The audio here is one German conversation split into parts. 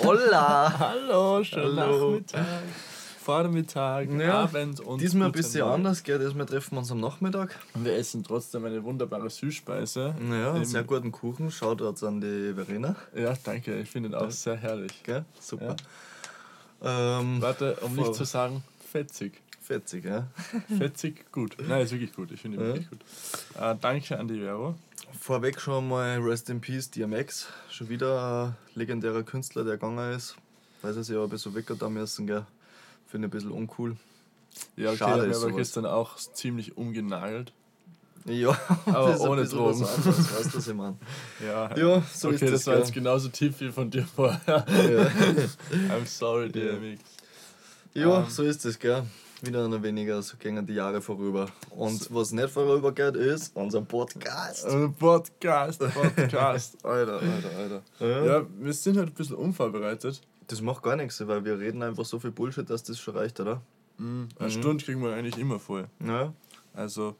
Hola! Hallo, schönen Hallo. Nachmittag, Vormittag, Ja, Abend und Diesmal ein bisschen Morgen. anders, gell? Diesmal treffen wir uns am Nachmittag. Und Wir essen trotzdem eine wunderbare Süßspeise. Ja, einen sehr guten Kuchen. Shoutouts an die Verena. Ja, danke, ich finde ihn auch sehr herrlich. Gell? Super. Ähm, Warte, um nicht zu sagen, fetzig. fetzig, ja? Fetzig gut. Nein, ist wirklich gut. Ich finde ihn Ja. wirklich gut. Äh, danke an die Vero. Vorweg schon mal Rest in Peace DMX. Schon wieder ein legendärer Künstler, der gegangen ist. Weiß ich ja, ein bisschen weg da müssen, gell? Finde ich ein bisschen uncool. Ja, okay, Schade ist aber gestern auch ziemlich umgenagelt. Ja, Aber ohne Drogen. Was anderes, weißt du, was ich meine? Ja, Ja, so okay, ist das, das, war gell? jetzt genauso tief wie von dir vorher. Ja, I'm sorry, DMX. ja Ähm. so ist es, gell? Wieder noch weniger, so gehen die Jahre vorüber. Und was nicht vorübergeht, ist unser Podcast. Äh, Podcast, Podcast. Alter, Alter, Alter. Ja. Wir sind halt ein bisschen unvorbereitet. Das macht gar nichts, weil wir reden einfach so viel Bullshit, dass das schon reicht, oder? Mhm. Eine Stunde kriegen wir eigentlich immer voll. Ja, Also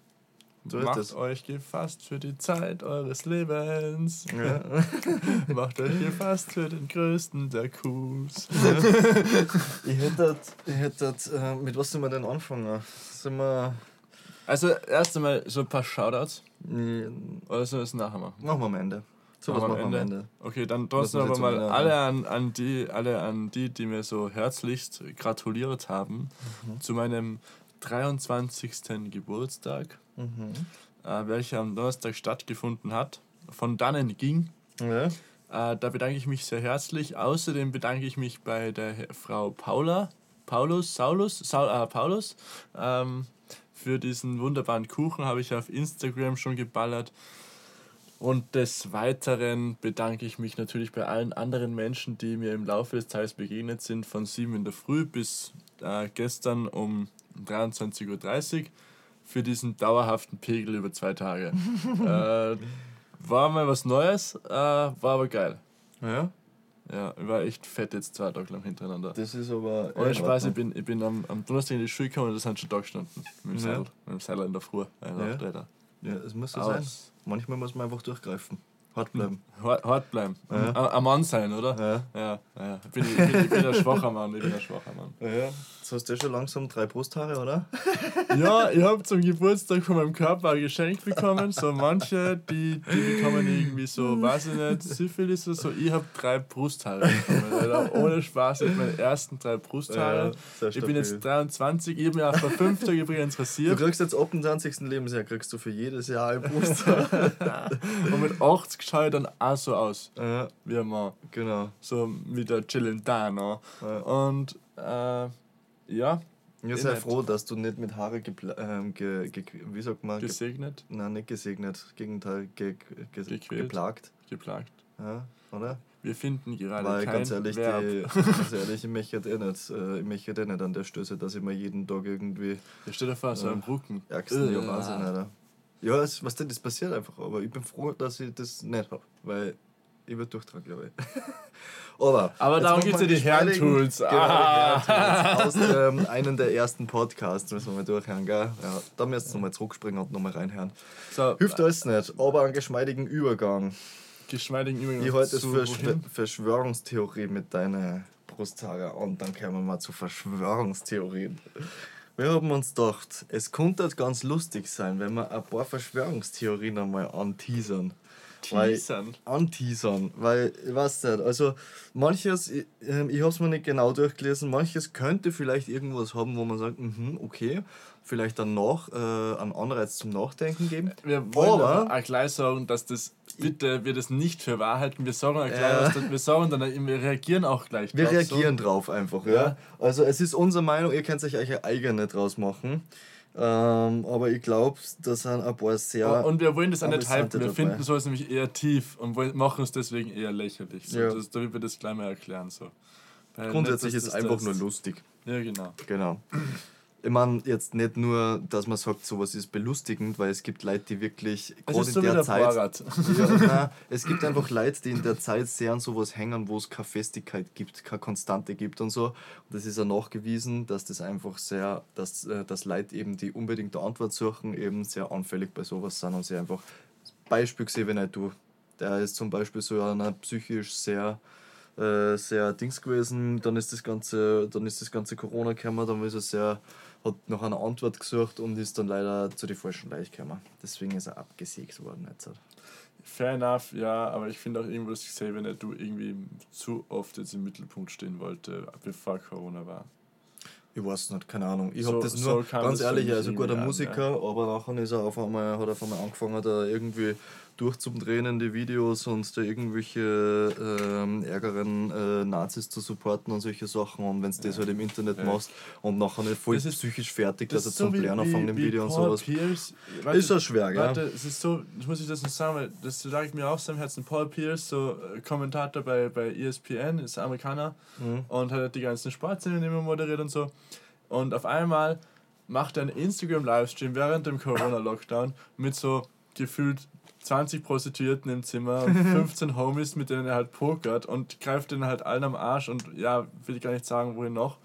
so macht das. euch gefasst für die Zeit eures Lebens. Ja. macht euch gefasst für den größten der Coups. Ich hätte, ich hätte äh, mit was sind wir denn anfangen? Sind wir. Also erst einmal so ein paar Shoutouts. Oder sollen wir es nachher machen? machen wir am Ende. So was Machen wir am Ende. Okay, dann trotzdem aber mal alle an, an die, alle an die, die mir so herzlichst gratuliert haben Mhm. zu meinem 23. Geburtstag, Mhm. äh, welcher am Donnerstag stattgefunden hat, von dannen ging. Ja. Äh, da bedanke ich mich sehr herzlich. Außerdem bedanke ich mich bei der Frau Paula, Paulus, Saulus, Saul, äh, Paulus, ähm, für diesen wunderbaren Kuchen habe ich auf Instagram schon geballert. Und des Weiteren bedanke ich mich natürlich bei allen anderen Menschen, die mir im Laufe des Tages begegnet sind, von 7 in der Früh bis äh, gestern um 23.30 Uhr für diesen dauerhaften Pegel über zwei Tage. äh, war mal was Neues, äh, war aber geil. ja. Ja, ich war echt fett jetzt zwei Tage lang hintereinander. Das ist aber. Ohne in Spaß, ich bin, ich bin am, am Donnerstag in die Schule gekommen und das sind schon da gestanden. Mit dem Ja. Seil. Mit dem Seil in der Früh. Ja. Ja, es muss so Aus. sein. Manchmal muss man einfach durchgreifen. Hart bleiben. Hart, bleiben. Ja. Ein, Mann sein, oder? Ja. Ja, ja. Ich bin, ich bin, ich bin ein schwacher Mann. Ich bin ein schwacher Mann. Ja. Jetzt hast du ja schon langsam drei Brusthaare, oder? Ja, ich habe zum Geburtstag von meinem Körper ein Geschenk bekommen. So manche, die, die bekommen irgendwie so, weiß ich nicht, Syphilis oder so. Ich habe drei Brusthaare bekommen. Alter. Ohne Spaß, ich meine ersten drei Brusthaare. Ja, ich bin jetzt stabil. 23, ich habe mir auch vor fünf Tagen übrigens Du rasiert. kriegst jetzt ab dem 20. Lebensjahr kriegst du für jedes Jahr ein Brusthaar. Und mit 80 schaue dann auch so aus. ja, Wie Mann. genau. So mit der Celentano. Ja. Und äh, ja, Ich sei nicht. froh, dass du nicht mit Haare ähm, ge, ge, wie sagt man? Ge gesegnet, Nein, nicht gesegnet. Gegenteil, ge, ge, Gequält. geplagt. geplagt. Ja, oder? Wir finden gerade Weil kein ganz ehrlich, Verb. die, ganz ehrlich, ich möchte eh nicht, äh, ich möchte eh nicht an der Stöße, dass ich mir jeden Tag irgendwie Ja, stell dir vor, so Ja. ein Rücken. ärgsten. Ja, Äh. Wahnsinn, Alter. Ja, es, was denn, das passiert einfach. Aber ich bin froh, dass ich das nicht habe. Weil ich würde durchtragen, glaube ich. aber Aber darum gibt's wir ja die Herrentools. Genau, Ah. Herrentools. Aus ähm, einem der ersten Podcasts müssen wir mal durchhören, gell? Ja, da müsst ihr nochmal zurückspringen und nochmal reinhören. So, Hilft alles nicht, aber einen geschmeidigen Übergang. geschmeidigen Übungen. Ich halte es zu für wohin? Schw- Verschwörungstheorie mit deinen Brusthaare und dann kommen wir mal zu Verschwörungstheorien. Wir haben uns gedacht, es könnte ganz lustig sein, wenn wir ein paar Verschwörungstheorien einmal anteasern. Weil- Teasern. Anteasern, weil, ich weiß nicht, also manches, ich, ähm, ich habe es mir nicht genau durchgelesen, manches könnte vielleicht irgendwas haben, wo man sagt, mhm, okay, vielleicht dann noch äh, einen Anreiz zum Nachdenken geben. Wir wollen Aber- aber auch gleich sagen, dass das, bitte, wir das nicht für wahr halten. Wir sagen auch gleich, Ja. was das, wir sagen dann, wir reagieren auch gleich Wir drauf, reagieren drauf einfach, ja. Ja. Also es ist unsere Meinung, ihr könnt euch eine eigene draus machen. Ähm, aber ich glaube, da sind ein paar sehr. So. Und wir wollen das auch nicht hypen. Wir dabei. finden sowas nämlich eher tief und wollen, machen es deswegen eher lächerlich. So, Ja. das, damit wir das gleich mal erklären. So. Grundsätzlich nicht, ist es das- einfach nur das- lustig. Ja, genau. Genau. Ich meine, jetzt nicht nur, dass man sagt, sowas ist belustigend, weil es gibt Leute, die wirklich, gerade in so wie der Zeit. Ja, nein, es gibt einfach Leute, die in der Zeit sehr an sowas hängen, wo es keine Festigkeit gibt, keine Konstante gibt und so. Und das ist ja nachgewiesen, dass das einfach sehr, dass, äh, dass Leute eben, die unbedingt eine Antwort suchen, eben sehr anfällig bei sowas sind und sie einfach. Beispiel gesehen, wenn nicht du. Der ist zum Beispiel so einer psychisch sehr äh, sehr Dings gewesen. Dann ist das ganze, dann ist das ganze Corona gekommen, dann ist er sehr, hat nach einer Antwort gesucht und ist dann leider zu den falschen Leuten gekommen. Deswegen ist er abgesägt worden jetzt. Fair enough, ja, aber ich finde auch irgendwo das gesehen, wenn er du irgendwie zu oft jetzt im Mittelpunkt stehen wollte, bevor Corona war. Ich weiß nicht, keine Ahnung. Ich So- habe das so nur, kam ganz das ehrlich, also guter irgendwie an, Musiker, aber nachher ist er auf einmal, hat er auf einmal angefangen, da irgendwie durchzudrehen in die Videos und da irgendwelche ähm, ärgeren äh, Nazis zu supporten und solche Sachen. Und wenn du das halt im Internet Ja. machst und nachher nicht voll ist- psychisch fertig, dass er zum Lernen im wie Video und sowas. Pierce, Ist ja schwer, gell? Warte, es ist so, ich muss ich das nicht sagen, weil das lag mir auch so am Herzen. Paul Pierce, so äh, Kommentator bei, bei ESPN, ist Amerikaner Mhm. und hat halt die ganzen Sportsendungen immer moderiert und so. Und auf einmal macht er einen Instagram-Livestream während dem Corona-Lockdown mit so gefühlt 20 Prostituierten im Zimmer und 15 Homies, mit denen er halt pokert und greift denen halt allen am Arsch und ja, will ich gar nicht sagen, wohin noch.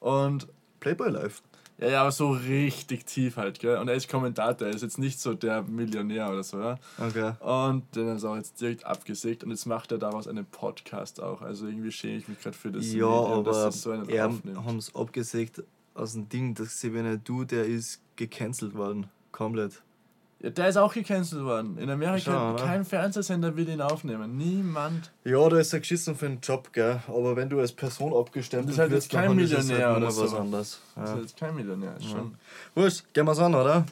Und Playboy Live. ja, ja, aber so richtig tief halt, gell? Und er ist Kommentator, er ist jetzt nicht so der Millionär oder so, ja? Okay. Und den ist auch jetzt direkt abgesägt und jetzt macht er daraus einen Podcast auch. Also irgendwie schäme ich mich gerade für das Ja, Medium, aber das so einen er haben es abgesägt aus dem Ding, dass Xavier Du, der ist gecancelt worden. Komplett. Ja, der ist auch gecancelt worden. In Amerika, Schau, kein Fernsehsender will ihn aufnehmen. Niemand. Ja, da ist er geschissen für den Job, gell? Aber wenn du als Person abgestempelt Das ist halt wirst, kein dann Millionär halt oder noch was so. anderes. Das Ja. ist jetzt kein Millionär. Ist schon. Wurscht, gehen wir's an, oder?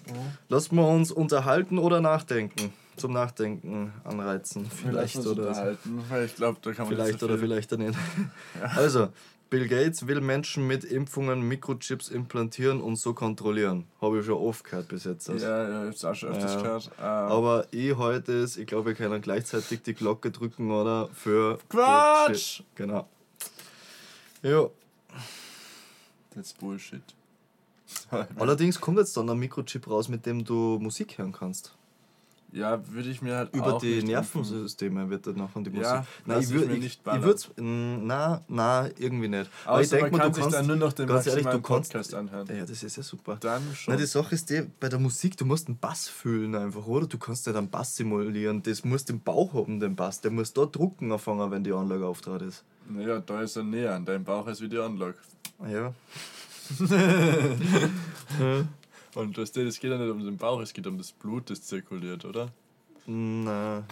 Lassen wir uns unterhalten oder nachdenken. Zum Nachdenken anreizen. Vielleicht oder so. unterhalten, weil ich glaube, da kann man Vielleicht nicht so oder viel- vielleicht auch nicht. Also, Bill Gates will Menschen mit Impfungen Mikrochips implantieren und so kontrollieren. Habe ich schon oft gehört bis jetzt. Also. Ja, ja, ich hab's auch schon öfters Ja. gehört. Ähm, Aber ich heute ist, ich glaube, wir können gleichzeitig die Glocke drücken, oder? Für. Quatsch! Bullshit. Genau. Ja. That's Bullshit. Allerdings kommt jetzt dann ein Mikrochip raus, mit dem du Musik hören kannst. Ja, würde ich mir halt Über auch die Nervensysteme wird dann nachher die Musik. Ja, Nein, ich ich würde mir ich, nicht ich ballern. würd's, na, na, irgendwie nicht. Aber ich denke man mal, kann du sich kannst. dann nur noch den ganz ehrlich, du kannst. Podcast anhören. Ja, das ist ja super. Dann schon. Na, die Sache ist die, bei der Musik, du musst einen Bass fühlen einfach, oder? Du kannst nicht einen Bass simulieren. Das musst im Bauch haben, den Bass. Der muss da drucken anfangen, wenn die Anlage auftrat ist. naja, da ist er näher an deinem Bauch als wie die Anlage. Ja. Und weißt du, es geht ja nicht um den Bauch, es geht um das Blut, das zirkuliert, oder? Na,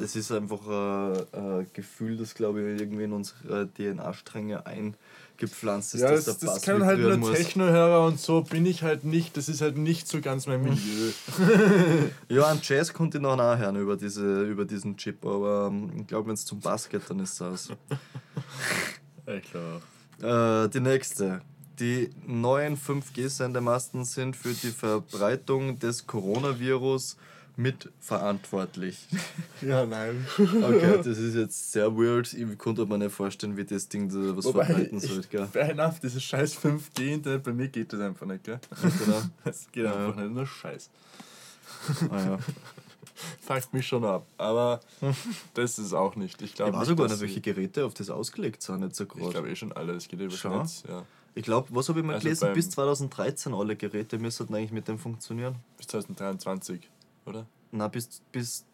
das ist einfach ein, ein Gefühl, das glaube ich irgendwie in unsere DNA-Stränge eingepflanzt ist, Ja, das, der das können halt nur. Technohörer und so bin ich halt nicht, das ist halt nicht so ganz mein Milieu. Ja, an Jazz konnte ich noch nachhören über, diese, über diesen Chip, aber ähm, ich glaube, wenn es zum Bass geht, dann ist es aus. Ich glaube. Äh, die nächste. Die neuen 5G-Sendemasten sind für die Verbreitung des Coronavirus mitverantwortlich. Ja, nein. Okay, das ist jetzt sehr weird. Ich konnte mir nicht vorstellen, wie das Ding da was Wobei, verbreiten ich, soll. Gell? fair enough, dieses scheiß 5G-Internet, bei mir geht das einfach nicht, gell? Genau. Das geht Ja. einfach nicht, nur Scheiß. Ah, ja. Fuckt mich schon ab, aber das ist auch nicht. Ich glaube Ich weiß sogar nicht, welche Geräte auf das ausgelegt sind. Nicht so Ich groß. glaube eh schon alle, es geht über das Netz, ja. Ich glaube, was habe ich mal Also gelesen? Bis 2013 alle Geräte müssten eigentlich mit dem funktionieren. Bis 2023, oder? Na, bis, bis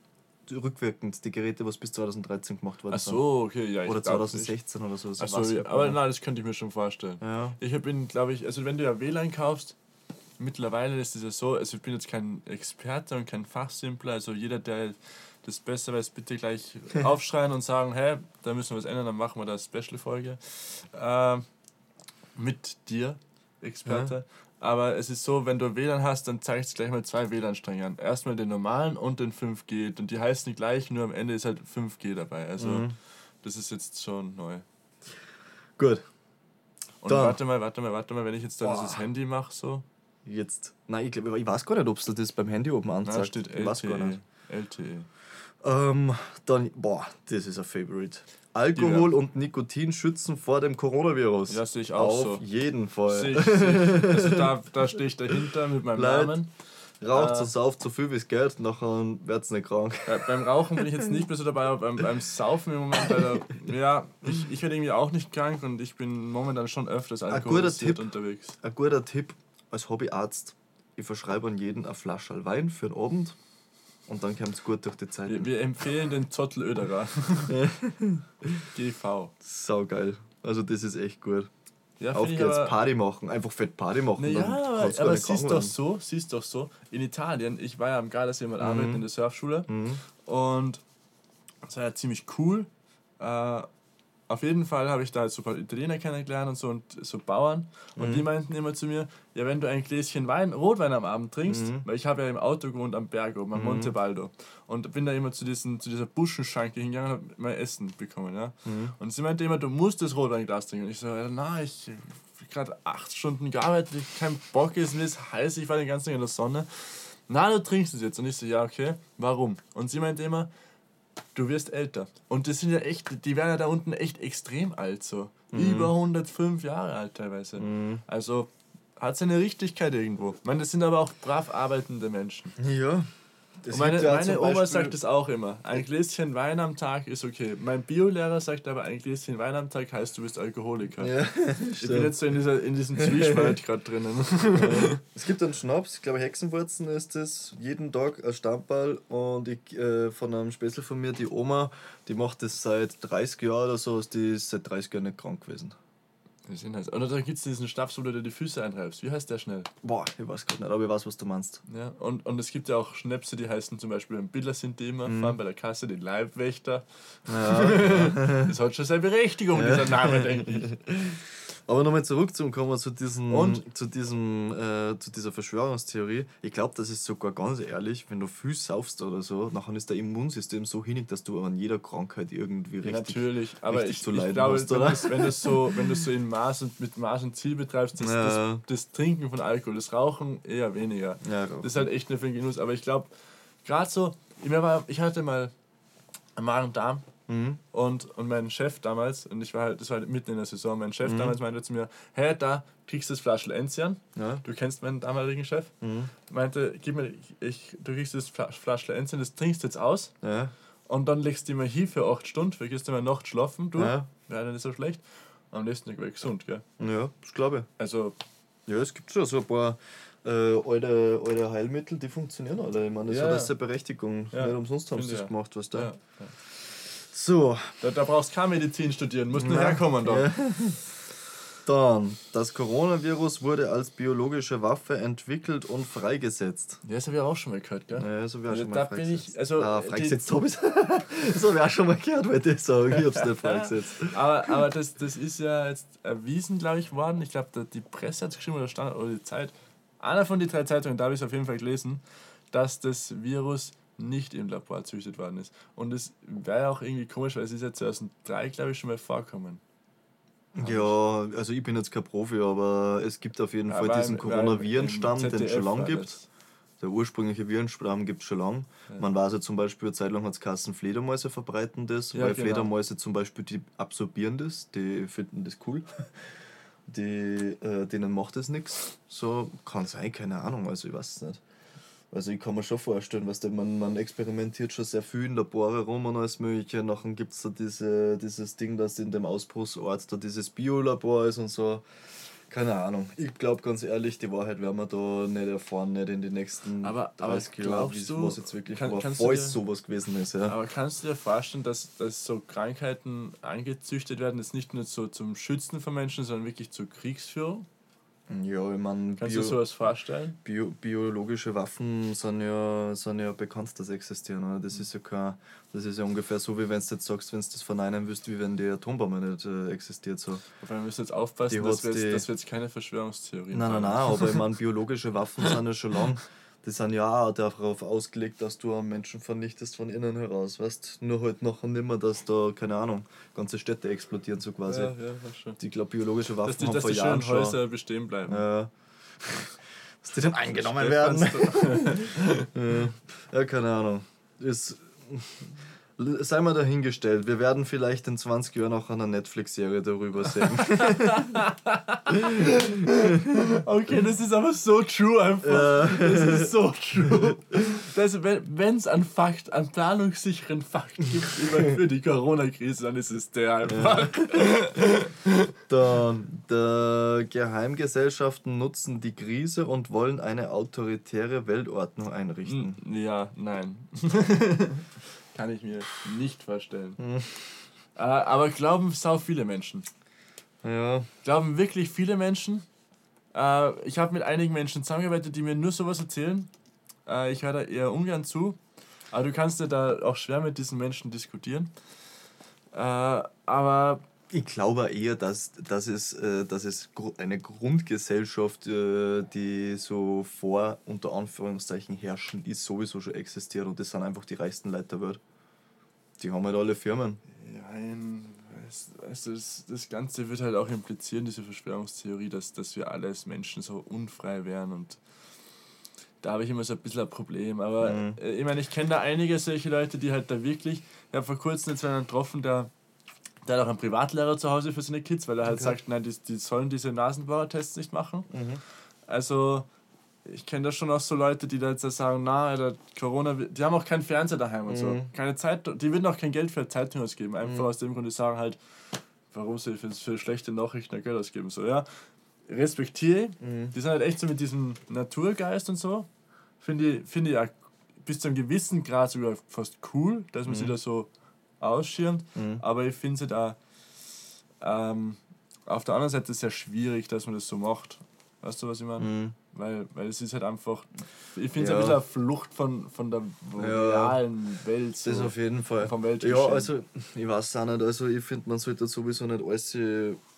rückwirkend die Geräte, was bis 2013 gemacht worden Ach so, okay, ja. Ich Oder glaub, 2016 oder so. Ach so, ich ja, aber nein, das könnte ich mir schon vorstellen. Ja. Ich bin, glaube ich, also wenn du ja WLAN kaufst, mittlerweile ist es ja so, also ich bin jetzt kein Experte und kein Fachsimpler, also jeder, der das besser weiß, bitte gleich aufschreien und sagen, hey, da müssen wir was ändern, dann machen wir da eine Special-Folge. Ähm, mit dir, Experte. Aber es ist so, wenn du WLAN hast, dann zeigt es gleich mal zwei WLAN-Stränge an. Erstmal den normalen und den 5G. Und die heißen gleich, nur am Ende ist halt 5G dabei. Also Mhm. das ist jetzt schon neu. Gut, Und Da. warte mal, warte mal, warte mal, wenn ich jetzt da Boah. dieses Handy mache, so. jetzt. Nein, ich, glaub, ich weiß gar nicht, ob es das beim Handy oben Da anzeigt. steht ich weiß gar LTE. nicht. LTE. Ähm, dann, boah, das ist ein Favorite. Alkohol und Nikotin schützen vor dem Coronavirus. Ja, sehe ich auch Auf so. jeden Fall. Sehe ich, sehe ich. Also da, da stehe ich dahinter mit meinem Leid. Namen. Raucht Äh. so sauft so viel wie es geht, nachher wird's nicht krank. Äh, beim Rauchen bin ich jetzt nicht mehr so dabei, aber beim, beim Saufen im Moment, da, ja, ich, ich werde irgendwie auch nicht krank und ich bin momentan schon öfters alkoholisiert unterwegs. Ein guter Tipp als Hobbyarzt. Ich verschreibe an jeden eine Flasche Wein für den Abend. Und dann kommt es gut durch die Zeit. Wir, wir empfehlen den Zottel Öderer. GV. Sau geil. Also das ist echt gut. Ja, Auf geht's, aber- Party machen, einfach fett Party machen. Naja, dann aber, siehst doch werden. so, siehst doch so, in Italien, ich war ja am Gardasee mal arbeiten in der Surfschule Mhm. und das war ja ziemlich cool. Äh, auf jeden Fall habe ich da so ein paar Italiener kennengelernt und so und so Bauern und Mhm. die meinten immer zu mir, ja wenn du ein Gläschen Wein, Rotwein am Abend trinkst, Mhm. weil ich habe ja im Auto gewohnt am Berg oben, am Mhm. Monte Baldo und bin da immer zu, diesen, zu dieser Buschenschanke hingegangen und habe mein Essen bekommen. Ja? Mhm. Und sie meinte immer, du musst das Rotweinglas trinken. Und ich so, ja, na, ich habe gerade acht Stunden gearbeitet, ich kein Bock ist, mir ist heiß, ich war den ganzen Tag in der Sonne. Na, du trinkst es jetzt. Und ich so, ja, okay, warum? Und sie meinte immer, du wirst älter. Und das sind ja echt, die werden ja da unten echt extrem alt, so. Über 105 Jahre alt teilweise. Mhm. Also hat seine Richtigkeit irgendwo. Ich meine, das sind aber auch brav arbeitende Menschen. Ja. Das meine, ja meine Oma Beispiel- sagt es auch immer. Ein Gläschen Wein am Tag ist okay. Mein Biolehrer sagt aber, ein Gläschen Wein am Tag heißt, du bist Alkoholiker. Ja, ich bin jetzt so in, dieser, in diesem Zwiespalt gerade drinnen. Es gibt einen Schnaps, ich glaube Hexenwurzen ist es, jeden Tag ein Stammball und ich, äh, von einem Spätzle von mir, die Oma, die macht das seit 30 Jahren oder so, die ist seit 30 Jahren nicht krank gewesen. Wir sind halt- Oder da gibt es diesen Schnaps, wo du dir die Füße einreibst. Wie heißt der schnell? Boah, ich weiß gerade nicht, aber ich weiß, was du meinst. Ja, und, und es gibt ja auch Schnäpse, die heißen zum Beispiel ein Biller sind die immer, Mhm. fahren bei der Kasse den Leibwächter. Ja. Das hat schon seine Berechtigung, dieser Name, denke ich. aber nochmal zurückzukommen zu diesem, Und? zu diesem, äh, zu dieser Verschwörungstheorie. Ich glaube, das ist sogar ganz ehrlich, wenn du viel saufst oder so, nachher ist dein Immunsystem so hinig, dass du an jeder Krankheit irgendwie richtig. natürlich, aber richtig ich, zu ich leiden glaube, hast, wenn oder? wenn du es so, wenn du's so in Maß und, mit Maß und Ziel betreibst, das, Ja. das, das Trinken von Alkohol, das Rauchen eher weniger. Ja, Das ist halt echt eine für den Genuss. Aber ich glaube, gerade so, ich, war, ich hatte mal einen Magen-Darm Mhm. und, und mein Chef damals, und ich war halt, das war halt mitten in der Saison, mein Chef Mhm. damals meinte zu mir, hey, da kriegst du das Flaschel Enzian. Ja. Du kennst meinen damaligen Chef. Mhm. Meinte, gib mir, ich, du kriegst das Fla- Flaschel Enzian, das trinkst du jetzt aus. Ja. Und dann legst du immer hier für 8 Stunden, vergisst du mal Nacht schlafen, du. Ja. Wäre dann nicht so schlecht. Am nächsten Tag wäre ich gesund, gell? ja, das glaube ich. Also, Ja, es gibt schon so ein paar äh, alte, alte Heilmittel, die funktionieren alle. Ich meine, das Ja. hat das eine Berechtigung. Ja. Nicht umsonst haben sie das ja. gemacht, was da. ja. So, Da, da brauchst du keine Medizin studieren, musst nur herkommen da. ja. dann, das Coronavirus wurde als biologische Waffe entwickelt und freigesetzt. Ja, das habe ich auch schon mal gehört, gell? Ja, so wäre Also schon da mal bin ich- also, ah, freigesetzt habe ich So habe ich auch schon mal gehört, wollte ich sagen. Ich habe es nicht freigesetzt. Aber, aber das, das ist ja jetzt erwiesen, glaube ich, worden. Ich glaube, die Presse hat es geschrieben oder Standard oder die Zeit. Einer von den drei Zeitungen, da habe ich es auf jeden Fall gelesen, dass das Virus nicht im Labor züchtet worden ist. Und es wäre ja auch irgendwie komisch, weil es ist ja 2003, glaube ich, schon mal vorkommen. Ja, also ich bin jetzt kein Profi, aber es gibt auf jeden Fall Aber diesen im- im Coronavirenstamm, den es schon lange gibt. Der ursprüngliche Virenstamm gibt es schon lange. Man weiß ja zum Beispiel, eine Zeit lang hat es Kassen Fledermäuse verbreiten das, Ja, weil genau. Fledermäuse zum Beispiel, die absorbieren das, die finden das cool. Die, äh, denen macht das nichts. So kann sein, keine Ahnung, also ich weiß es nicht. Also ich kann mir schon vorstellen, was man, man experimentiert schon sehr viel in Labore rum und alles mögliche. Nachher gibt es da diese, dieses Ding, dass in dem Ausbruchsort da dieses Biolabor ist und so. Keine Ahnung. Ich glaube ganz ehrlich, die Wahrheit werden wir da nicht erfahren, nicht in den nächsten Aber- aber 30 Jahren, du- was jetzt wirklich kann- war, du falls dir- sowas gewesen ist. Ja. Aber kannst du dir vorstellen, dass, dass so Krankheiten angezüchtet werden, jetzt nicht nur so zum Schützen von Menschen, sondern wirklich zur Kriegsführung? Ja, ich meine, Kannst Bio, du sowas vorstellen? Bio, biologische Waffen sind ja, sind ja bekannt, dass sie existieren. Oder? Das, ist ja kein, das ist ja ungefähr so, wie wenn du jetzt sagst, wenn du das verneinen willst, wie wenn die Atombombe nicht äh, existiert. So. Aber wir müssen jetzt aufpassen, dass wir, jetzt, die- dass wir jetzt keine Verschwörungstheorien Nein, nein, haben. nein, aber ich meine, biologische Waffen sind ja schon lang. Die sind ja auch darauf ausgelegt, dass du Menschen vernichtest von innen heraus. Weißt nur halt nachher nicht mehr, dass da, keine Ahnung, ganze Städte explodieren, so quasi. Ja, ja, schon. Ich glaube, biologische Waffen Dass die, haben dass vor die Jahren schönen schon. Häuser bestehen bleiben. Ja. Dass die dann eingenommen werden. Ja, ja, keine Ahnung. Ist, sei mal dahingestellt. Wir werden vielleicht in 20 Jahren auch eine Netflix-Serie darüber sehen. okay, das ist aber so true einfach. Ja. Das ist so true. Das, wenn es einen Fakt, einen planungssicheren Fakt gibt für die Corona-Krise, dann ist es der einfach. Dann, der Geheimgesellschaften nutzen die Krise und wollen eine autoritäre Weltordnung einrichten. Ja, nein. Kann ich mir nicht vorstellen. Hm. Äh, aber glauben sau viele Menschen. Ja. Glauben wirklich viele Menschen. Äh, ich habe mit einigen Menschen zusammengearbeitet, die mir nur sowas erzählen. Äh, ich höre da eher ungern zu. Aber du kannst ja da auch schwer mit diesen Menschen diskutieren. Äh, aber ich glaube eher, dass, dass, es, äh, dass es eine Grundgesellschaft, äh, die so vor, unter Anführungszeichen, herrschen, ist, sowieso schon existiert und das sind einfach die reichsten Leute der Welt. Die haben halt alle Firmen. Nein, also das, das Ganze wird halt auch implizieren, diese Verschwörungstheorie, dass, dass wir alle als Menschen so unfrei wären und da habe ich immer so ein bisschen ein Problem. Aber mhm. Äh, ich meine, ich kenne da einige solche Leute, die halt da wirklich, ich habe vor kurzem jetzt einen getroffen, der der hat auch einen Privatlehrer zu Hause für seine Kids, weil er halt okay. sagt, nein, die, die sollen diese Nasenbohrertests nicht machen. Mhm. Also ich kenne da schon auch so Leute, die da jetzt sagen, na, Alter, Corona, die haben auch keinen Fernseher daheim und mhm. so. Keine Zeit, die würden auch kein Geld für Zeitung ausgeben. Einfach mhm. aus dem Grund, die sagen halt, warum sie für, für schlechte Nachrichten Geld ausgeben. So, ja. Respektiere, mhm. die sind halt echt so mit diesem Naturgeist und so. Finde ich, find ich auch bis zu einem gewissen Grad sogar fast cool, dass man mhm. sich da so ausschirmt. Mhm. Aber ich finde es halt auch ähm, auf der anderen Seite sehr schwierig, dass man das so macht. Weißt du, was ich meine? Mhm. Weil, weil es ist halt einfach, ich finde es ja. ein bisschen eine Flucht von, von der ja. realen Welt. So, das auf jeden Fall. Vom ja, also ich weiß auch nicht, also ich finde, man sollte sowieso nicht alles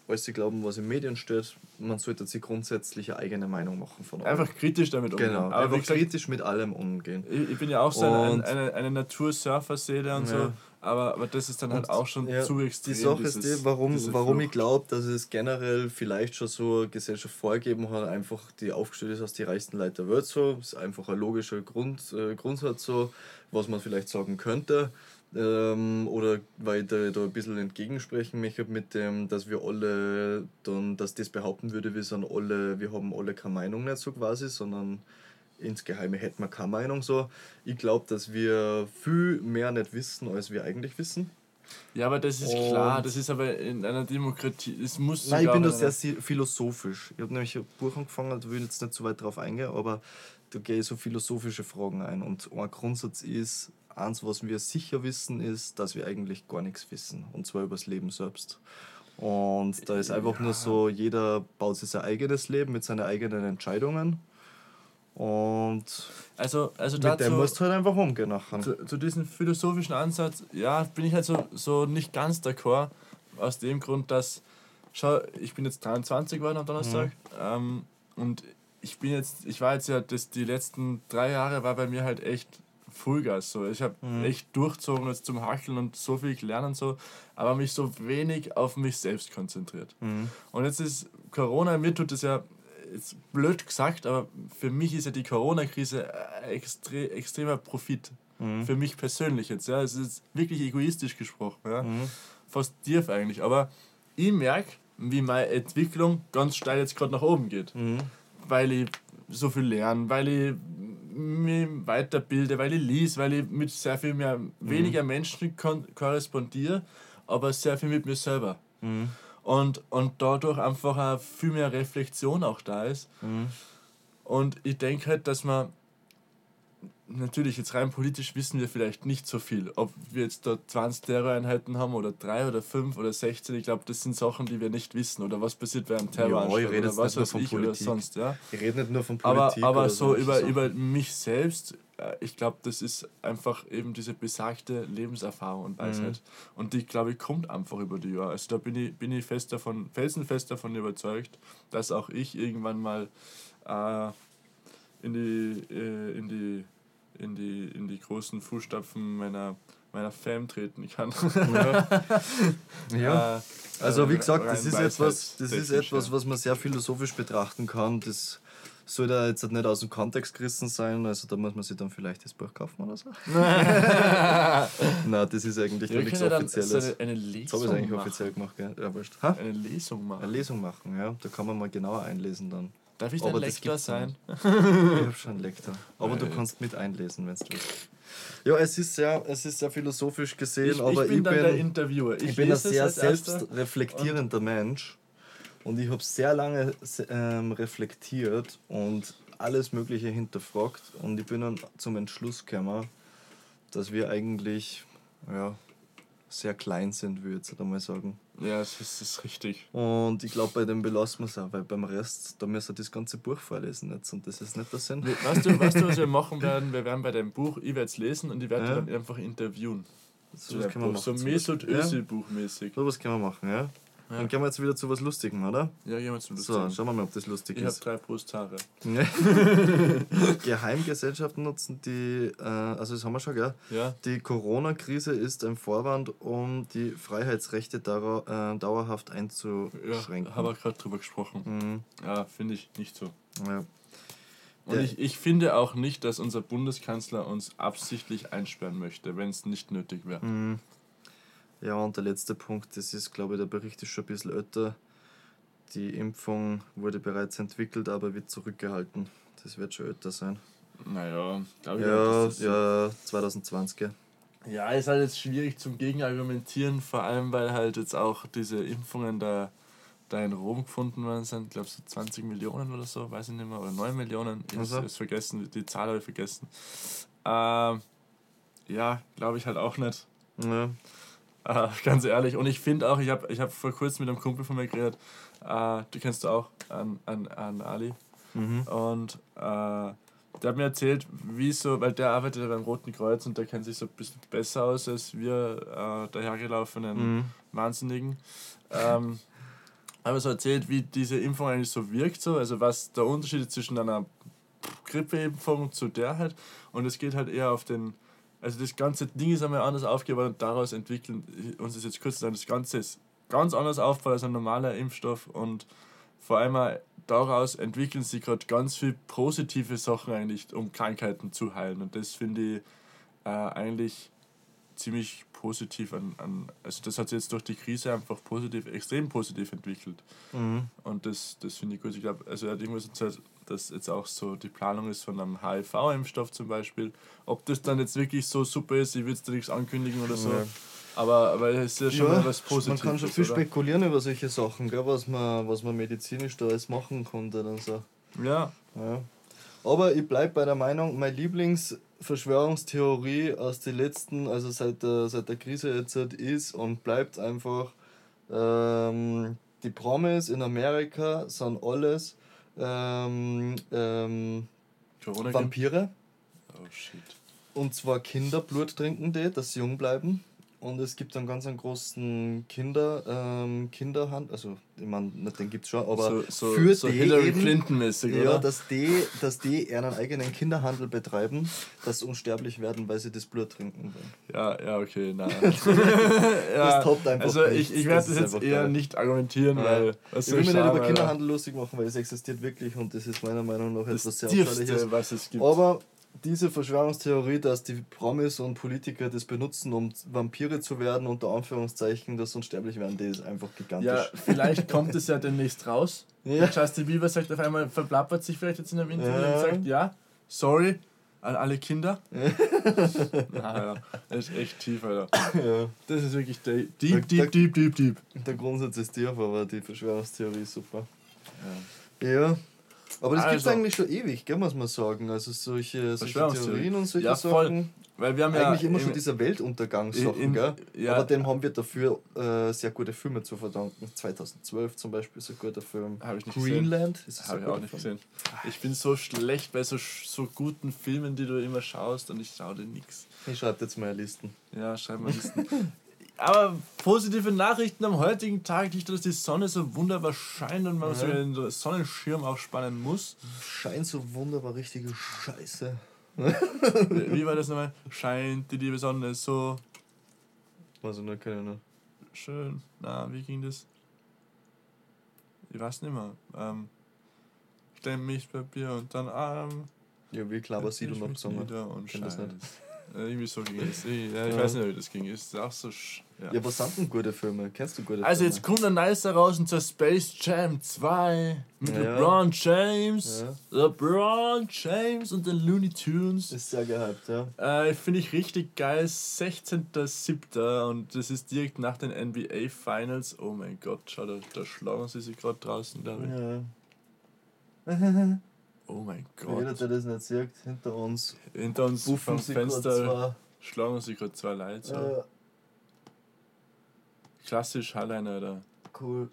alles glauben, was in Medien steht. Man sollte sich grundsätzlich eine eigene Meinung machen von allem. Einfach kritisch damit umgehen. Genau, aber einfach gesagt, kritisch mit allem umgehen. Ich, ich bin ja auch so eine, eine, eine Natursurfer-Seele und ja. so. Aber, aber das ist dann halt auch schon ja, zu extrem. Die Sache ist die, warum, warum ich glaube, dass es generell vielleicht schon so eine Gesellschaft vorgeben hat, einfach die aufgestellt ist aus die reichsten Leute der Welt so. Das ist einfach ein logischer Grund, äh, Grundsatz so, was man vielleicht sagen könnte. Ähm, oder weil ich da, da ein bisschen entgegensprechen möchte mit dem, dass wir alle dann, dass das behaupten würde, wir sind alle, wir haben alle keine Meinung nicht so quasi, sondern insgeheim hätten wir keine Meinung so. Ich glaube, dass wir viel mehr nicht wissen, als wir eigentlich wissen. Ja, aber das ist und klar, das ist aber in einer Demokratie, es muss Nein, ich bin da sehr philosophisch. Ich habe nämlich ein Buch angefangen, da will jetzt nicht zu weit drauf eingehen, aber da gehe ich so philosophische Fragen ein. Und ein Grundsatz ist, eins, was wir sicher wissen, ist, dass wir eigentlich gar nichts wissen. Und zwar über das Leben selbst. Und da ist einfach ja. nur so, jeder baut sich sein eigenes Leben mit seinen eigenen Entscheidungen. Und also, also mit dazu, dem musst du halt einfach umgehen nachher. Zu, zu diesem philosophischen Ansatz, ja, bin ich halt so, so nicht ganz d'accord. Aus dem Grund, dass, schau, ich bin jetzt 23 geworden am Donnerstag. Mhm. Ähm, und ich bin jetzt, ich war jetzt ja, das, die letzten drei Jahre war bei mir halt echt Vollgas. So. Ich habe mhm. echt durchzogen jetzt zum Hackeln und so viel gelernt und so, aber mich so wenig auf mich selbst konzentriert. Mhm. Und jetzt ist Corona, mir tut es ja jetzt blöd gesagt, aber für mich ist ja die Corona-Krise extre extremer Profit. Mhm. Für mich persönlich jetzt. Ja. Es ist wirklich egoistisch gesprochen. Ja. Mhm. Fast tief eigentlich. Aber ich merke, wie meine Entwicklung ganz steil jetzt gerade nach oben geht. Mhm. Weil ich so viel lerne, weil ich mich weiterbilde, weil ich lese, weil ich mit sehr viel mehr, mhm. weniger Menschen korrespondiere, aber sehr viel mit mir selber. Und, und dadurch einfach auch viel mehr Reflexion auch da ist. Mhm. Und ich denke halt, dass man natürlich jetzt rein politisch wissen wir vielleicht nicht so viel. Ob wir jetzt da 20 Terroreinheiten haben oder 3 oder 5 oder 16, ich glaube, das sind Sachen, die wir nicht wissen. Oder was passiert einem Terroranschlag ja, oder was weiß ich Politik. oder sonst. Ja. Ich rede nicht nur von Politik. Aber, aber so über, über mich selbst, äh, ich glaube, das ist einfach eben diese besagte Lebenserfahrung und Weisheit. Mhm. Und die, glaube ich, kommt einfach über die Jahre. Also da bin ich, bin ich fest davon, felsenfest davon überzeugt, dass auch ich irgendwann mal äh, in die, äh, in die in die, in die großen Fußstapfen meiner, meiner Fam treten kann. Ja. Äh, also wie gesagt, das ist etwas, das ist etwas, was man sehr philosophisch betrachten kann. Das soll da jetzt nicht aus dem Kontext gerissen sein, also da muss man sich dann vielleicht das Buch kaufen oder so. Nein, das ist eigentlich Ja, nichts Offizielles. so eine- eine Jetzt habe ich Lesung eigentlich machen. offiziell gemacht, gell? Ja, wurscht. Ha? Eine Lesung machen. Eine Lesung machen, ja. Da kann man mal genauer einlesen dann. Darf ich dein Aber Lektor sein? Ich habe schon Lektor. Aber du Nein. kannst mit einlesen, wenn du willst. Ja, es ist sehr, es ist sehr philosophisch gesehen, Ich, aber ich bin ich bin, der Interviewer. ich bin ein sehr selbstreflektierender Mensch und ich habe sehr lange ähm, reflektiert und alles Mögliche hinterfragt und ich bin dann zum Entschluss gekommen, dass wir eigentlich ja, sehr klein sind, würde ich jetzt einmal sagen. Ja, das ist, das ist richtig. Und ich glaube, bei dem belassen wir es auch, weil beim Rest, da müssen wir das ganze Buch vorlesen jetzt und das ist nicht der Sinn. Weißt du, weißt du, was wir machen werden? Wir werden bei dem Buch, ich werde es lesen und ich werde Ja. dann einfach interviewen. So Zu was können wir Buch. So machen. Mesut Ja. Özil-Buchmäßig. So was können wir machen, ja? Ja. Dann gehen wir jetzt wieder zu was Lustigem, oder? Ja, jemand zum So, Lustigen. schauen wir mal, ob das lustig Ich habe ist. drei Brusthaare. Ja. Geheimgesellschaften nutzen die, äh, also das haben wir schon, gell? Ja, Die Corona-Krise ist ein Vorwand, um die Freiheitsrechte dauer, äh, dauerhaft ja einzuschränken. habe ich gerade drüber gesprochen. Mhm. Ja, finde ich nicht so. Ja. Und ich, ich finde auch nicht, dass unser Bundeskanzler uns absichtlich einsperren möchte, wenn es nicht nötig wäre. Mhm. Ja, und der letzte Punkt, das ist, glaube ich, der Bericht ist schon ein bisschen älter. Die Impfung wurde bereits entwickelt, aber wird zurückgehalten. Das wird schon älter sein. Naja, glaube ich Ja, auch, ja, 2020. ja. Ist halt jetzt schwierig zum Gegenargumentieren, vor allem weil halt jetzt auch diese Impfungen da, da in Rom gefunden worden sind. Ich glaube so 20 Millionen oder so, weiß ich nicht mehr, oder 9 Millionen. Ich Also? ist vergessen, die Zahl habe ich vergessen. Ähm, ja, glaube ich halt auch nicht. Ja. Äh, ganz ehrlich. Und ich finde auch, ich habe ich hab vor kurzem mit einem Kumpel von mir geredet, äh, du kennst du auch, an, an, an Ali. Mhm. Und äh, der hat mir erzählt, wie so, weil der arbeitet ja beim Roten Kreuz und der kennt sich so ein bisschen besser aus als wir äh, dahergelaufenen Mhm. Wahnsinnigen. Ähm, aber so erzählt, wie diese Impfung eigentlich so wirkt, so, also was der Unterschied zwischen einer Grippeimpfung zu der halt. Und es geht halt eher auf den, also das ganze Ding ist einmal anders aufgebaut und daraus entwickeln, uns ist jetzt kurz sagen, das Ganze ist ganz anders aufgebaut als ein normaler Impfstoff und vor allem auch daraus entwickeln sich gerade ganz viele positive Sachen eigentlich, um Krankheiten zu heilen. Und das finde ich äh, eigentlich ziemlich positiv an, an, also das hat sich jetzt durch die Krise einfach positiv, extrem positiv entwickelt. Mhm. Und das, das finde ich gut. Ich glaube, also er hat irgendwas dass jetzt auch so die Planung ist von einem HIV-Impfstoff zum Beispiel. Ob das dann jetzt wirklich so super ist, ich will jetzt nichts ankündigen oder so. Ja. Aber, aber es ist ja schon mal was man Positives. kann schon viel oder? spekulieren über solche Sachen, gell, was, man, was man medizinisch da alles machen konnte. Und so. Ja, ja. Aber ich bleibe bei der Meinung, meine Lieblingsverschwörungstheorie aus den letzten, also seit der, seit der Krise jetzt halt ist und bleibt einfach, ähm, die Promis in Amerika sind alles ähm, ähm, Vampire. Oh shit. Und zwar Kinder Blut trinken die, dass sie jung bleiben. Und es gibt einen ganz einen großen Kinder, ähm, Kinderhand, also ich meine, den gibt es schon, aber so, so, für so die Hillary Clinton-mäßig, ja, oder? dass die, dass die ihren eigenen Kinderhandel betreiben, dass sie unsterblich werden, weil sie das Blut trinken wollen. Ja, ja, okay, nein. Das toppt einfach Also ich, ich Das werde ist das jetzt eher geil. nicht argumentieren, Ja. weil was Ich will mich nicht über? Kinderhandel lustig machen, weil es existiert wirklich und das ist meiner Meinung nach Das etwas sehr. Tiefste, was es gibt. Aber diese Verschwörungstheorie, dass die Promis und Politiker das benutzen, um Vampire zu werden, unter Anführungszeichen, dass sie unsterblich werden, die ist einfach gigantisch. ja, vielleicht kommt es ja demnächst raus. Ja. Justin Bieber sagt auf einmal, verplappert sich vielleicht jetzt in einem Interview Ja. und sagt, ja, sorry an alle Kinder. naja, das ist echt tief, Alter. Ja. Das ist wirklich deep, da- deep, deep, deep, deep. Der Grundsatz ist tief, aber die Verschwörungstheorie ist super. Ja. Aber das gibt es Also- eigentlich schon ewig, gell, muss man sagen. Also solche, solche. Theorien und solche Ja, voll. Sachen. Weil wir haben ja Eigentlich immer im- schon diese Weltuntergangssachen, gell? ja. Aber dem haben wir dafür äh, sehr gute Filme zu verdanken. 2012 zum Beispiel ist ein guter Film. Hab ich nicht Greenland ist Habe ich auch nicht Film. gesehen. Ich bin so schlecht bei so, so guten Filmen, die du immer schaust und ich schaue dir nichts. Ich schreibe jetzt mal Listen. Ja, schreib mal Listen. Aber positive Nachrichten am heutigen Tag, nicht, dass die Sonne so wunderbar scheint und man Ja. so den Sonnenschirm aufspannen muss. Scheint so wunderbar richtige Scheiße. Wie war das nochmal? Scheint die liebe Sonne so Also, nur keine Ahnung. schön. Na, wie ging das? Ich weiß nicht mehr. Ähm, klein Milchpapier und dann Arm. Ja, wie klar, was sie noch gesungen Und das nicht. Irgendwie so ging es. Ich, ja, ich Ja. weiß nicht, wie das ging. Ist auch so. sch- Ja. Ja, was sind denn gute Filme? Kennst du gute Also Filme? jetzt kommt ein nicer raus und zur Space Jam 2 mit Ja. LeBron James. LeBron James und den Looney Tunes. Ist sehr gehypt, ja. Äh, Finde ich richtig geil. 16.07. und das ist direkt nach den NBA Finals. Oh mein Gott, schau, da, da schlagen sie sich gerade draußen, glaube ich. Ja. Oh mein Für jeder, Gott. der das nicht sieht, hinter uns Hinter uns vom Fenster schlagen sie gerade zwei Leute. So. Äh, Klassisch Hallein, Alter. cool.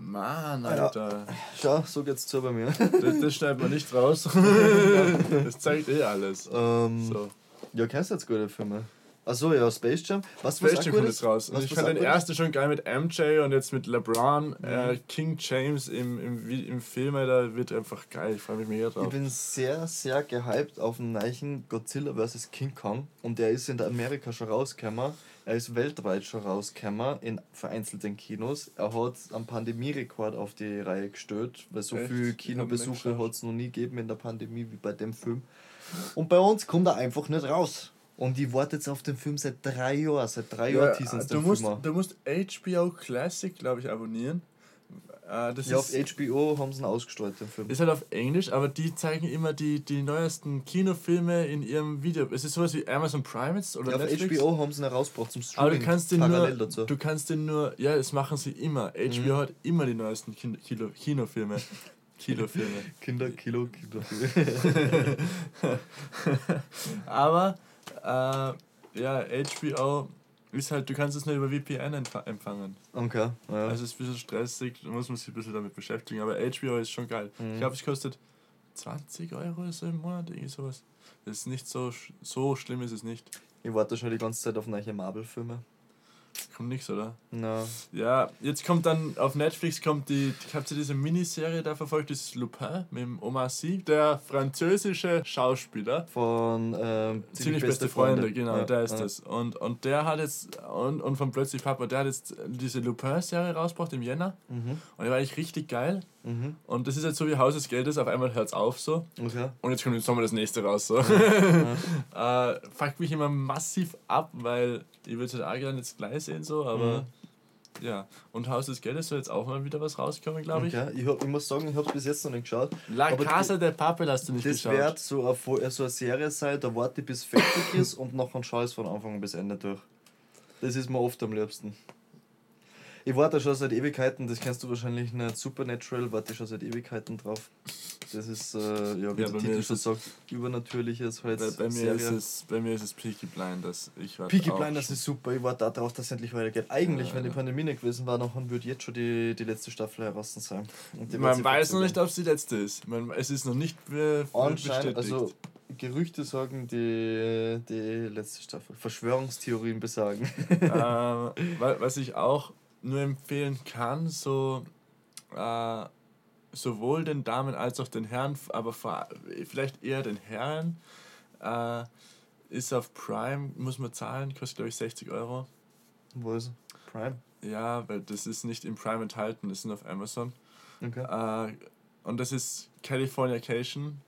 Mann, Ah, ja. Alter. Schau, so geht's zu bei mir. Das, das schneidet man nicht raus. das zeigt eh alles. ähm, So. Ja, kennst du jetzt gute Filme? Achso, ja, Space Jam. Was Space was Jam kommt ist? jetzt raus. Und Was- ich fand den ersten schon geil mit MJ und jetzt mit LeBron. Mhm. Äh, King James im, im, im Film, da wird einfach geil. Ich freue mich mega Ich drauf. bin sehr, sehr gehypt auf den neuen Godzilla vs. King Kong. Und der ist in der Amerika schon rausgekommen. Er ist weltweit schon rausgekommen in vereinzelten Kinos. Er hat einen Pandemierekord auf die Reihe gestellt, weil so Echt? viele Ich Kinobesuche hat es noch nie gegeben in der Pandemie wie bei dem Film. Und bei uns kommt er einfach nicht raus. Und ich warte jetzt auf den Film seit drei Jahren. Seit drei Jahren teasern sie du, den musst, Film an. du musst HBO Classic, glaube ich, abonnieren. Äh, das Ja, auf HBO haben sie ihn ausgestrahlt, den Film. ist halt auf Englisch, aber die zeigen immer die, die neuesten Kinofilme in ihrem Video. Es ist sowas wie Amazon Prime jetzt oder Ja, auf Netflix. HBO haben sie ihn rausgebracht zum Aber Streaming. du kannst den parallel nur, dazu. Mhm. du kannst den nur, ja, das machen sie immer. HBO hat immer die neuesten Kin Kilo, Kinofilme. Kinofilme. Kinder, Kilo, Kinder. Aber äh, ja, HBO ist halt, du kannst es nur über VPN empf- empfangen. Okay, ja. Also es ist ein bisschen stressig, da muss man sich ein bisschen damit beschäftigen. Aber HBO ist schon geil. Mhm. Ich glaube, es kostet 20 Euro so im Monat, irgendwie sowas. Das ist nicht so, so schlimm ist es nicht. ich warte schon die ganze Zeit auf neue Marvel-Filme. Kommt nichts, oder? Na, Ja, jetzt kommt dann auf Netflix kommt die, habt ihr diese Miniserie da verfolgt, das ist Lupin mit dem Omar Sy, der französische Schauspieler. von ähm, Ziemlich beste Freunde, genau, Ja, der ist ja. das. Und, und der hat jetzt, und, und von Plötzlich Papa, der hat jetzt diese Lupin-Serie rausgebracht im Jänner. Mhm, Und die war eigentlich richtig geil. Mhm, Und das ist jetzt so wie Haus des Geldes, auf einmal hört es auf so. okay. Und jetzt kommt im Sommer das nächste raus. So. äh, fuckt mich immer massiv ab, weil ich würde es halt auch gerne jetzt gleich sehen, so, aber Mhm. ja. Und Haus des Geldes soll jetzt auch mal wieder was rauskommen, glaube ich. okay. Ich, hab, ich muss sagen, ich habe es bis jetzt noch nicht geschaut. La Aber Casa de Papel hast du nicht Das geschaut. wird so eine, so eine Serie sein, da warte ich bis fertig ist und nachher schaue ich es von Anfang bis Ende durch. Das ist mir oft am liebsten. Ich warte schon seit Ewigkeiten, das kennst du wahrscheinlich nicht, Supernatural, warte ich schon seit Ewigkeiten drauf. Das ist, äh, ja, wie Ja, der Titel schon sagt, übernatürliches halt bei, bei, mir Serie. ist es, bei mir ist es Peaky Blinders. Ich warte Peaky Blinders ist super, ich warte darauf, dass es endlich weitergeht. Eigentlich, Ja, wenn die. Pandemie nicht gewesen war, dann würde jetzt schon die, die letzte Staffel heraus sein. Man weiß noch nicht, ob es die letzte ist. Man, es ist noch nicht be bestätigt. also Gerüchte sagen die, die letzte Staffel. Verschwörungstheorien besagen. ähm, wa- was ich auch nur empfehlen kann, so äh, sowohl den Damen als auch den Herren, aber vor, vielleicht eher den Herren, äh, ist auf Prime, muss man zahlen, kostet glaube ich 60 Euro. Wo ist Prime? Ja, weil das ist nicht im Prime enthalten, das sind auf Amazon. Okay. Äh, und das ist Californication.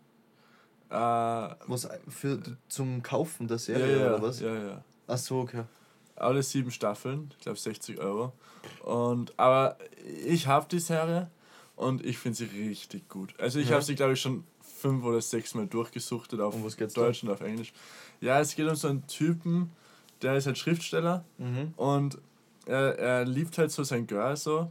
Äh, Was für zum Kaufen der ja, Serie ja, oder was? ja, ja. Ach so, okay. Alle sieben Staffeln, ich glaube 60 Euro. Und, aber ich habe die Serie und ich finde sie richtig gut. Also ich Ja. habe sie, glaube ich, schon fünf oder sechs Mal durchgesuchtet auf Um Deutsch und auf Englisch. Ja, es geht um so einen Typen, der ist halt Schriftsteller Mhm. und er, er liebt halt so sein Girl so,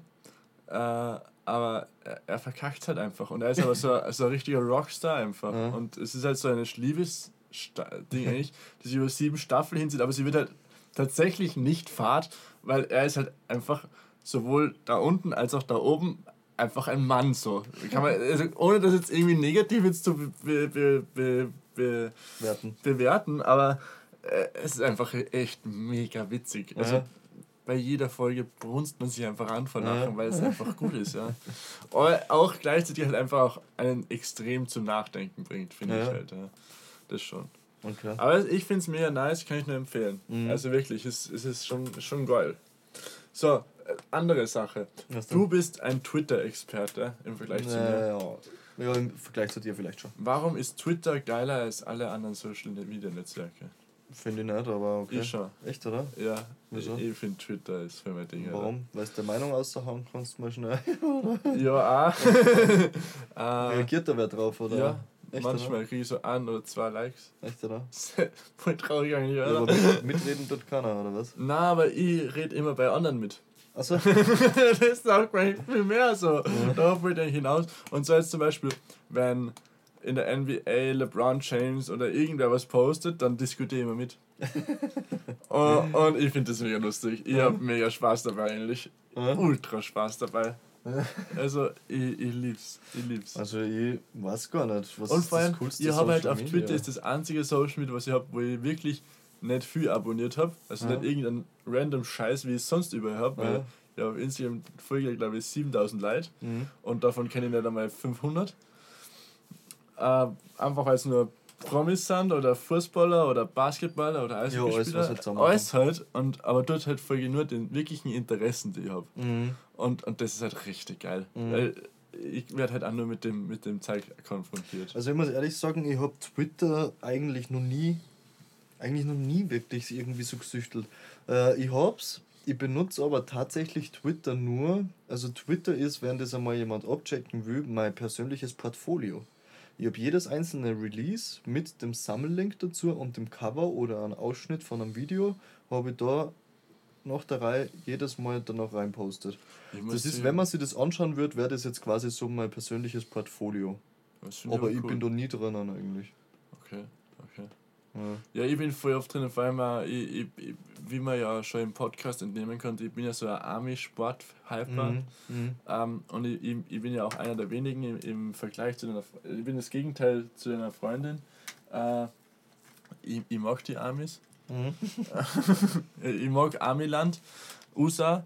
äh, aber er, er verkackt halt einfach. Und er ist aber so, so ein richtiger Rockstar einfach. Ja. Und es ist halt so eine Liebes-Ding eigentlich, das sich über sieben Staffeln hinzieht, aber sie wird halt tatsächlich nicht fad, weil er ist halt einfach sowohl da unten als auch da oben einfach ein Mann so. Kann man, also ohne das jetzt irgendwie negativ jetzt zu be, be, be, be, Werten. bewerten, aber äh, es ist einfach echt mega witzig. Also Ja. bei jeder Folge brunst man sich einfach an vor Lachen, Ja. weil es einfach gut ist, ja. Aber auch gleichzeitig halt einfach auch einen extrem zum Nachdenken bringt, finde ich Ja. halt, ja. Das schon. Okay. Aber ich finde es mega nice, kann ich nur empfehlen. Mhm. Also wirklich, es, es ist schon, schon geil. So, äh, andere Sache. Du bist ein Twitter-Experte im Vergleich zu mir. Ja, ja. Im Vergleich zu dir vielleicht schon. Warum ist Twitter geiler als alle anderen Social Media Netzwerke? Finde ich nicht, aber okay. Ich schon. Echt, oder? Ja, Wieso? ich, ich finde Twitter ist für mein Ding. Warum? Weil du der Meinung auszuhauen kannst, mal schnell. Ja, auch. äh, Reagiert da wer drauf, oder? ja, Echt, manchmal kriege ich so ein oder zwei Likes. Echt, oder? Voll traurig eigentlich, Ja, aber oder? mit, mitreden tut keiner, oder was? Na, aber ich rede immer bei anderen mit. Achso. das sagt man viel mehr so. Darauf wollte ich hinaus. Und so jetzt zum Beispiel, wenn in der NBA LeBron James oder irgendwer was postet, dann diskutiere ich immer mit. und, und ich finde das mega lustig. Ich habe mega Spaß dabei eigentlich. Ja. Ultra Spaß dabei. Also, ich, ich lieb's. Ich lieb's. Also ich weiß gar nicht, was Und ist vor allem, das ich habe halt auf Media? Twitter ist das einzige Social Media, was ich habe, wo ich wirklich nicht viel abonniert habe. Also Ja. nicht irgendein random Scheiß, wie ich es sonst überall habe. Weil Ja. ja, auf Instagram folge glaube ich 7000 Leute Mhm. und davon kenne ich nicht einmal 500. Äh, einfach weil es nur Promis sind oder Fußballer oder Basketballer oder Ja, alles, Eishockeyspieler. was halt alles halt. Und, aber dort halt folge ich nur den wirklichen Interessen, die ich habe. Mhm. Und, und das ist halt richtig geil. Mhm. Weil ich werde halt auch nur mit dem, mit dem Zeug konfrontiert. Also ich muss ehrlich sagen, ich habe Twitter eigentlich noch nie, eigentlich noch nie wirklich irgendwie so gesüchtelt. Äh, ich hab's, ich benutze aber tatsächlich Twitter nur, also Twitter ist, wenn das einmal jemand abchecken will, mein persönliches Portfolio. Ich habe jedes einzelne Release mit dem Sammellink dazu und dem Cover oder einen Ausschnitt von einem Video, habe ich da nach der Reihe jedes Mal danach reinpostet. Das ist, wenn man sich das anschauen wird, wäre das jetzt quasi so mein persönliches Portfolio. aber ich cool. bin da nie drinnen eigentlich. Okay, okay. Ja. Ich bin voll oft drin, vor allem, ich, ich, wie man ja schon im Podcast entnehmen konnte, ich bin ja so ein Army-Sport-Hyper. Mhm. Mhm. Ähm, und ich, ich, ich bin ja auch einer der wenigen im, im Vergleich zu einer, ich bin das Gegenteil zu einer Freundin. Äh, ich, ich mag die Amis. Mhm. ich mag Amiland, USA.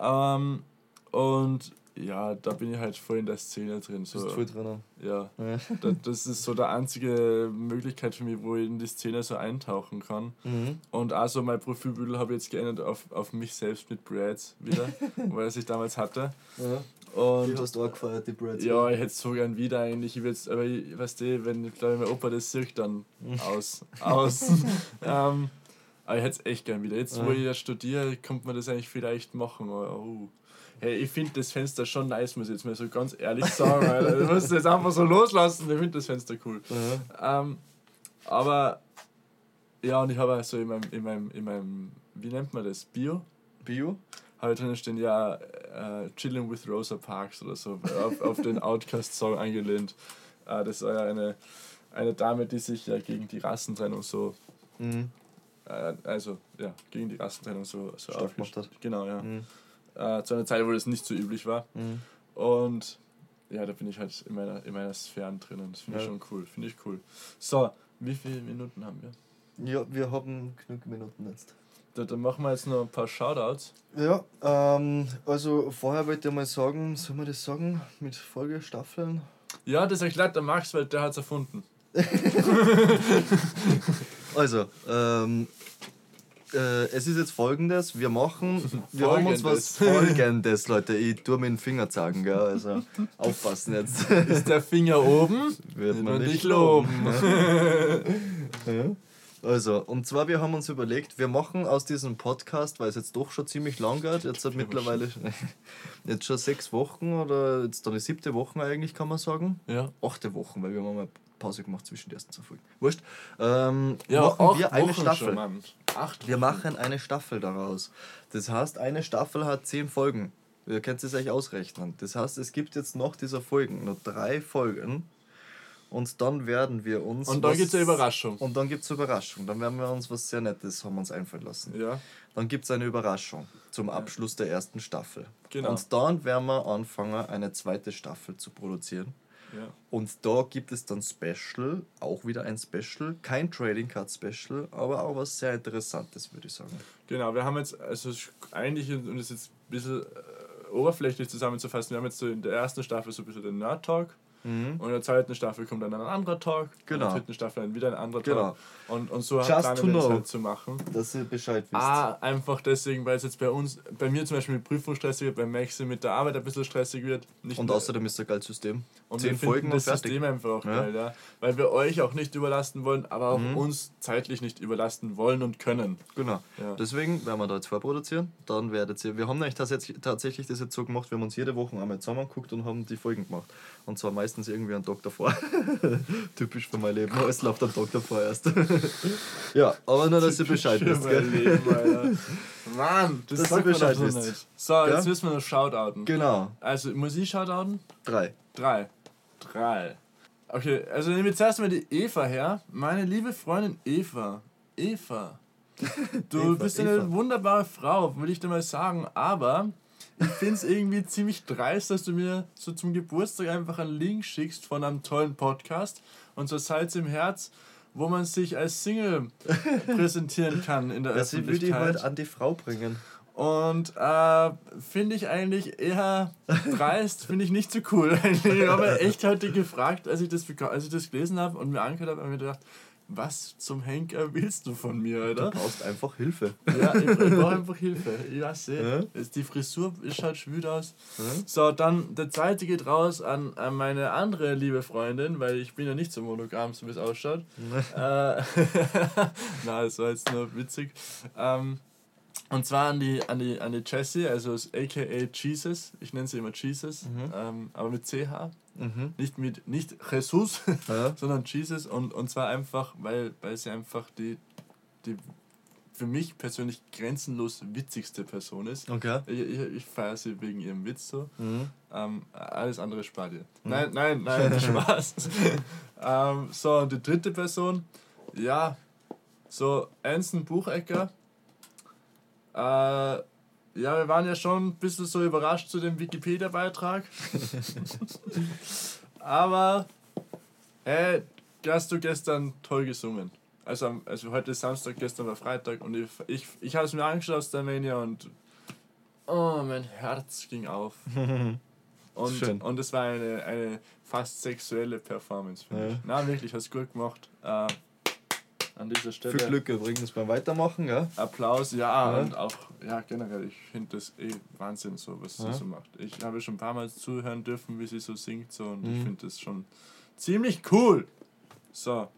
Ähm, und ja, da bin ich halt voll in der Szene drin. Bist So, voll drinnen. ja, Ja. da, das ist so die einzige Möglichkeit für mich, wo ich in die Szene so eintauchen kann. Mhm. Und also mein Profilbild habe ich jetzt geändert auf, auf mich selbst mit Brads wieder, weil ich damals hatte. Ja. Und Wie hast du auch gefeiert, die Brads? ja, ich hätte es so gern wieder eigentlich. Ich will's, aber ich, weißt du, wenn ich glaube, mein Opa das sieht, dann aus. aus. ähm, aber ich hätte es echt gern wieder. Jetzt, wo Ja. ich ja studiere, kommt man das eigentlich vielleicht machen. Aber, oh. Hey, ich finde das Fenster schon nice, muss ich jetzt mal so ganz ehrlich sagen. Alter. Du musst das einfach so loslassen. Ich finde das Fenster cool. Ähm, aber ja, und ich habe also in meinem, in meinem, in meinem, wie nennt man das? Bio? Bio? Habe drinnen stehen, ja, äh, Chilling with Rosa Parks oder so, auf, auf den Outcast-Song angelehnt. Äh, das war ja eine, eine Dame, die sich ja gegen die Rassentrennung so, Mhm. äh, also ja, gegen die Rassentrennung so, so Stark aufgest- hat. Genau, ja. Mhm. Äh, zu einer Zeit, wo das nicht so üblich war. Mhm. Und ja, da bin ich halt in meiner, in meiner Sphäre drinnen. Das finde ich Ja. schon cool. Finde ich cool. So, wie viele Minuten haben wir? Ja, wir haben genug Minuten jetzt. Da, dann machen wir jetzt noch ein paar Shoutouts. Ja, ähm, also vorher wollte ich mal sagen, soll man das sagen, mit Folgestaffeln? Ja, das erklärt der Max, weil der hat es erfunden. Also, ähm, äh, es ist jetzt folgendes, wir machen, wir haben uns was folgendes, Leute, ich tue mit dem Finger zeigen, gell, also aufpassen jetzt. Ist der Finger oben? Wird man man nicht dich loben. Ja. Also, und zwar, wir haben uns überlegt, wir machen aus diesem Podcast, weil es jetzt doch schon ziemlich lang geht, jetzt hat mittlerweile jetzt schon sechs Wochen oder jetzt dann die siebte Woche eigentlich, kann man sagen. Ja. Achte Wochen, weil wir haben mal Pause gemacht zwischen den ersten zwei Folgen. Wurscht. Ähm, Ja, machen wir eine Wochen Staffel. Schon. Acht wir machen eine Staffel daraus. Das heißt, eine Staffel hat zehn Folgen. Ihr könnt es euch ausrechnen. Das heißt, es gibt jetzt noch dieser Folgen, noch drei Folgen. Und dann werden wir uns. Und dann gibt es eine Überraschung. Und dann gibt es Überraschung. Dann werden wir uns was sehr Nettes haben uns einfallen lassen. Ja, Dann gibt es eine Überraschung zum Abschluss der ersten Staffel. Genau. Und dann werden wir anfangen, eine zweite Staffel zu produzieren. Und da gibt es dann Special, auch wieder ein Special, kein Trading Card Special, aber auch was sehr Interessantes, würde ich sagen. Genau, wir haben jetzt, also eigentlich, und das jetzt ein bisschen äh, oberflächlich zusammenzufassen, wir haben jetzt so in der ersten Staffel so ein bisschen den Nerd Talk, Und in der zweiten Staffel kommt dann ein anderer Talk. Genau. In der dritten Staffel dann wieder ein anderer Genau. Talk. Und, und so Just das know. halt zu machen. Dass ihr Bescheid wisst. Ah, einfach deswegen, weil es jetzt bei uns, bei mir zum Beispiel mit Prüfung stressig wird, bei Maxi mit der Arbeit ein bisschen stressig wird. Nicht und außerdem ist ein geiles System. und Zehn wir Folgen das fertig. System einfach auch Ja. geil, ja. Weil wir euch auch nicht überlasten wollen, aber auch Mhm. uns zeitlich nicht überlasten wollen und können. Genau. Ja. Deswegen werden wir da jetzt vorproduzieren. Dann werdet ihr. Wir haben tatsächlich, tatsächlich das jetzt so gemacht, wir haben uns jede Woche einmal zusammengeguckt und haben die Folgen gemacht. Und zwar meistens irgendwie einen Tag davor. Typisch für mein Leben. Es läuft am Tag davor erst. ja, aber nur, dass ihr Bescheid wisst. Mann, das Dass sagt ihr man doch Bescheid so nicht. So, jetzt Gell? müssen wir noch shoutouten. Genau. Also, muss ich shoutouten? Drei. Drei. Drei. Okay, also nehmen wir zuerst mal die Eva her. Meine liebe Freundin Eva. Eva. Du Eva, bist eine Eva. wunderbare Frau, will ich dir mal sagen, aber ich finde es irgendwie ziemlich dreist, dass du mir so zum Geburtstag einfach einen Link schickst von einem tollen Podcast und so Salz im Herz, wo man sich als Single präsentieren kann in der Ja, sie will die Öffentlichkeit. halt an die Frau bringen. Und äh, finde ich eigentlich eher dreist, finde ich nicht so cool. Ich habe echt heute gefragt, als ich das, als ich das gelesen habe und mir angehört habe, habe ich mir gedacht, was zum Henker willst du von mir, Du oder? brauchst einfach Hilfe. Ja, ich, ich brauche einfach Hilfe. Ich weiß nicht. Ja. Die Frisur ist halt schwül aus. Ja. So, dann der zweite geht raus an, an meine andere liebe Freundin, weil ich bin ja nicht so monogam, so wie es ausschaut. äh, Na, das war jetzt nur witzig. Ähm, und zwar an die, an die, an die Jessie, also aka Jesus. Ich nenne sie immer Jesus, ähm, aber mit CH. Mhm. Nicht mit nicht Jesus, Ja. sondern Jesus. Und, und zwar einfach, weil, weil sie einfach die, die für mich persönlich grenzenlos witzigste Person ist. Okay. Ich, ich, ich feiere sie wegen ihrem Witz so. Mhm. Ähm, alles andere spart ihr. Nein, nein, nein, Spaß. ähm, so, und die dritte Person, ja, so Anson Buchecker. Äh, ja, wir waren ja schon ein bisschen so überrascht zu dem Wikipedia-Beitrag. Aber, hey, hast du gestern toll gesungen. Also, also heute ist Samstag, gestern war Freitag und ich, ich, ich habe es mir angeschaut aus der Mania und oh, mein Herz ging auf. Und, Schön. und es war eine, eine fast sexuelle Performance für mich. Ja. Na, wirklich, hast gut gemacht. Äh, an dieser Stelle Viel Glück übrigens beim Weitermachen, ja? Applaus, ja, Ja. und auch, ja, generell, ich finde das eh Wahnsinn, so was Ja. sie so macht. Ich habe schon ein paar Mal zuhören dürfen, wie sie so singt, so, und ich Mhm. finde das schon ziemlich cool. So,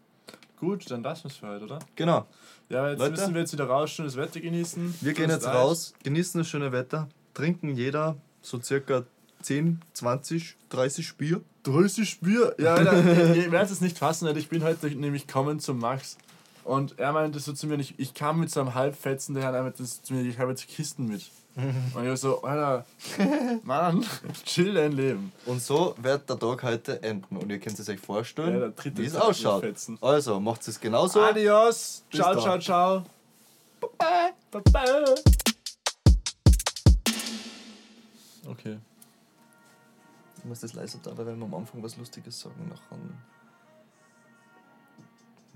gut, dann lassen wir es für heute, oder? Genau. Ja, jetzt Leute. müssen wir jetzt wieder raus, das Wetter genießen. Wir gehen jetzt raus, genießen das schöne Wetter, trinken jeder so circa 10, 20, 30 Bier. 30 Bier. Ja, Alter, ihr, ihr werdet es nicht fassen, Alter. ich bin heute nämlich kommen zum Max. Und er meinte so zu mir, ich, ich kam mit so einem Halbfetzen, der hat meinte das zu mir, ich habe jetzt Kisten mit. Und ich war so, Alter, Mann, chill dein Leben. Und so wird der Tag heute enden. Und ihr könnt es euch Ja, vorstellen, dritte wie es ausschaut. Also, macht es genauso. Adios, Bis ciao, ciao, ciao. Baba, baba. Okay. Ich muss das leiser da, weil wenn wir am Anfang was Lustiges sagen, nachher.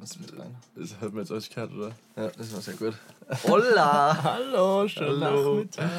Was mit rein? Das hat man jetzt alles gehört, oder? Ja, das war sehr gut. Hola! Hallo, schönen Hallo. Nachmittag.